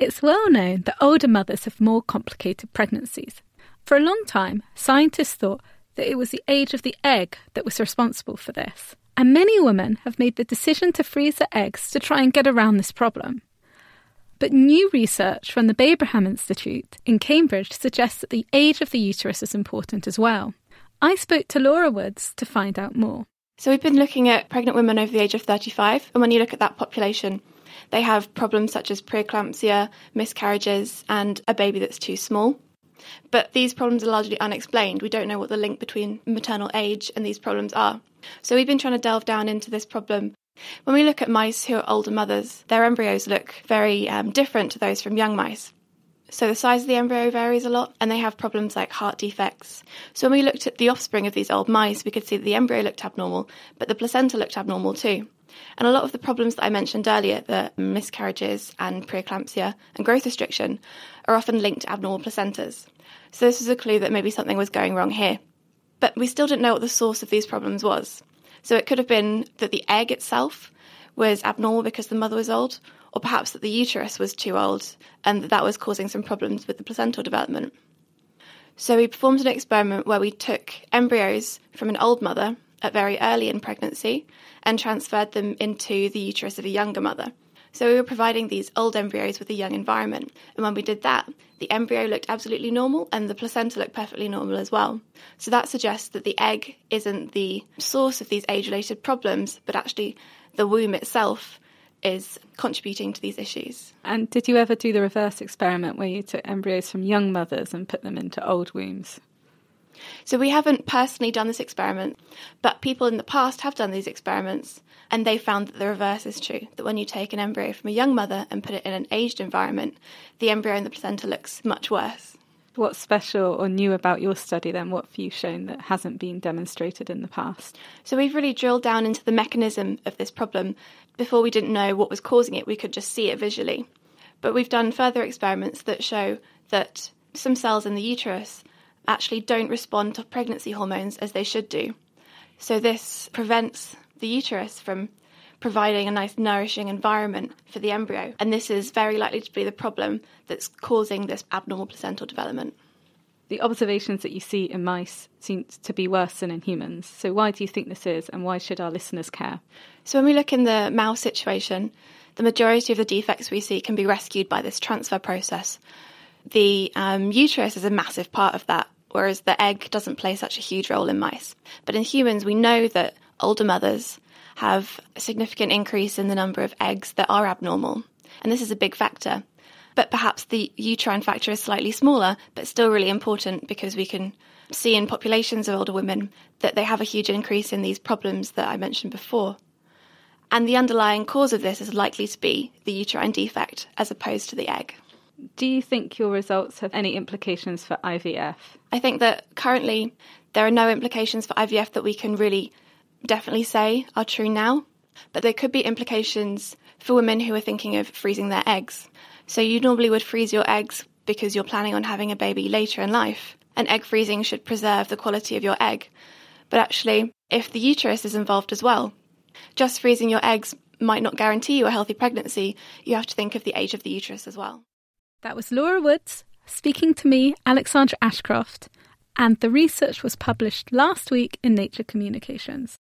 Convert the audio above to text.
It's well known that older mothers have more complicated pregnancies. For a long time, scientists thought that it was the age of the egg that was responsible for this. And many women have made the decision to freeze their eggs to try and get around this problem. But new research from the Babraham Institute in Cambridge suggests that the age of the uterus is important as well. I spoke to Laura Woods to find out more. So, we've been looking at pregnant women over the age of 35, and when you look at that population, they have problems such as preeclampsia, miscarriages, and a baby that's too small. But these problems are largely unexplained. We don't know what the link between maternal age and these problems are. So we've been trying to delve down into this problem. When we look at mice who are older mothers, their embryos look very um, different to those from young mice. So the size of the embryo varies a lot, and they have problems like heart defects. So when we looked at the offspring of these old mice, we could see that the embryo looked abnormal, but the placenta looked abnormal too. And a lot of the problems that I mentioned earlier, the miscarriages and preeclampsia and growth restriction, are often linked to abnormal placentas. So this was a clue that maybe something was going wrong here. But we still didn't know what the source of these problems was. So it could have been that the egg itself was abnormal because the mother was old, or perhaps that the uterus was too old and that that was causing some problems with the placental development. So we performed an experiment where we took embryos from an old mother at very early in pregnancy and transferred them into the uterus of a younger mother. So we were providing these old embryos with a young environment. And when we did that, the embryo looked absolutely normal and the placenta looked perfectly normal as well. So that suggests that the egg isn't the source of these age related problems, but actually the womb itself is contributing to these issues. And did you ever do the reverse experiment where you took embryos from young mothers and put them into old wombs? So we haven't personally done this experiment, but people in the past have done these experiments and they found that the reverse is true that when you take an embryo from a young mother and put it in an aged environment, the embryo in the placenta looks much worse. What's special or new about your study then? What have you shown that hasn't been demonstrated in the past? So we've really drilled down into the mechanism of this problem. Before we didn't know what was causing it, we could just see it visually. But we've done further experiments that show that some cells in the uterus actually don't respond to pregnancy hormones as they should do. So this prevents the uterus from providing a nice nourishing environment for the embryo. And this is very likely to be the problem that's causing this abnormal placental development. The observations that you see in mice seem to be worse than in humans. So, why do you think this is, and why should our listeners care? So, when we look in the mouse situation, the majority of the defects we see can be rescued by this transfer process. The um, uterus is a massive part of that, whereas the egg doesn't play such a huge role in mice. But in humans, we know that older mothers have a significant increase in the number of eggs that are abnormal. And this is a big factor. But perhaps the uterine factor is slightly smaller, but still really important because we can see in populations of older women that they have a huge increase in these problems that I mentioned before. And the underlying cause of this is likely to be the uterine defect as opposed to the egg. Do you think your results have any implications for IVF? I think that currently there are no implications for IVF that we can really definitely say are true now, but there could be implications for women who are thinking of freezing their eggs. So you normally would freeze your eggs because you're planning on having a baby later in life, and egg freezing should preserve the quality of your egg. But actually, if the uterus is involved as well, just freezing your eggs might not guarantee you a healthy pregnancy. You have to think of the age of the uterus as well. That was Laura Woods speaking to me, Alexandra Ashcroft, and the research was published last week in Nature Communications.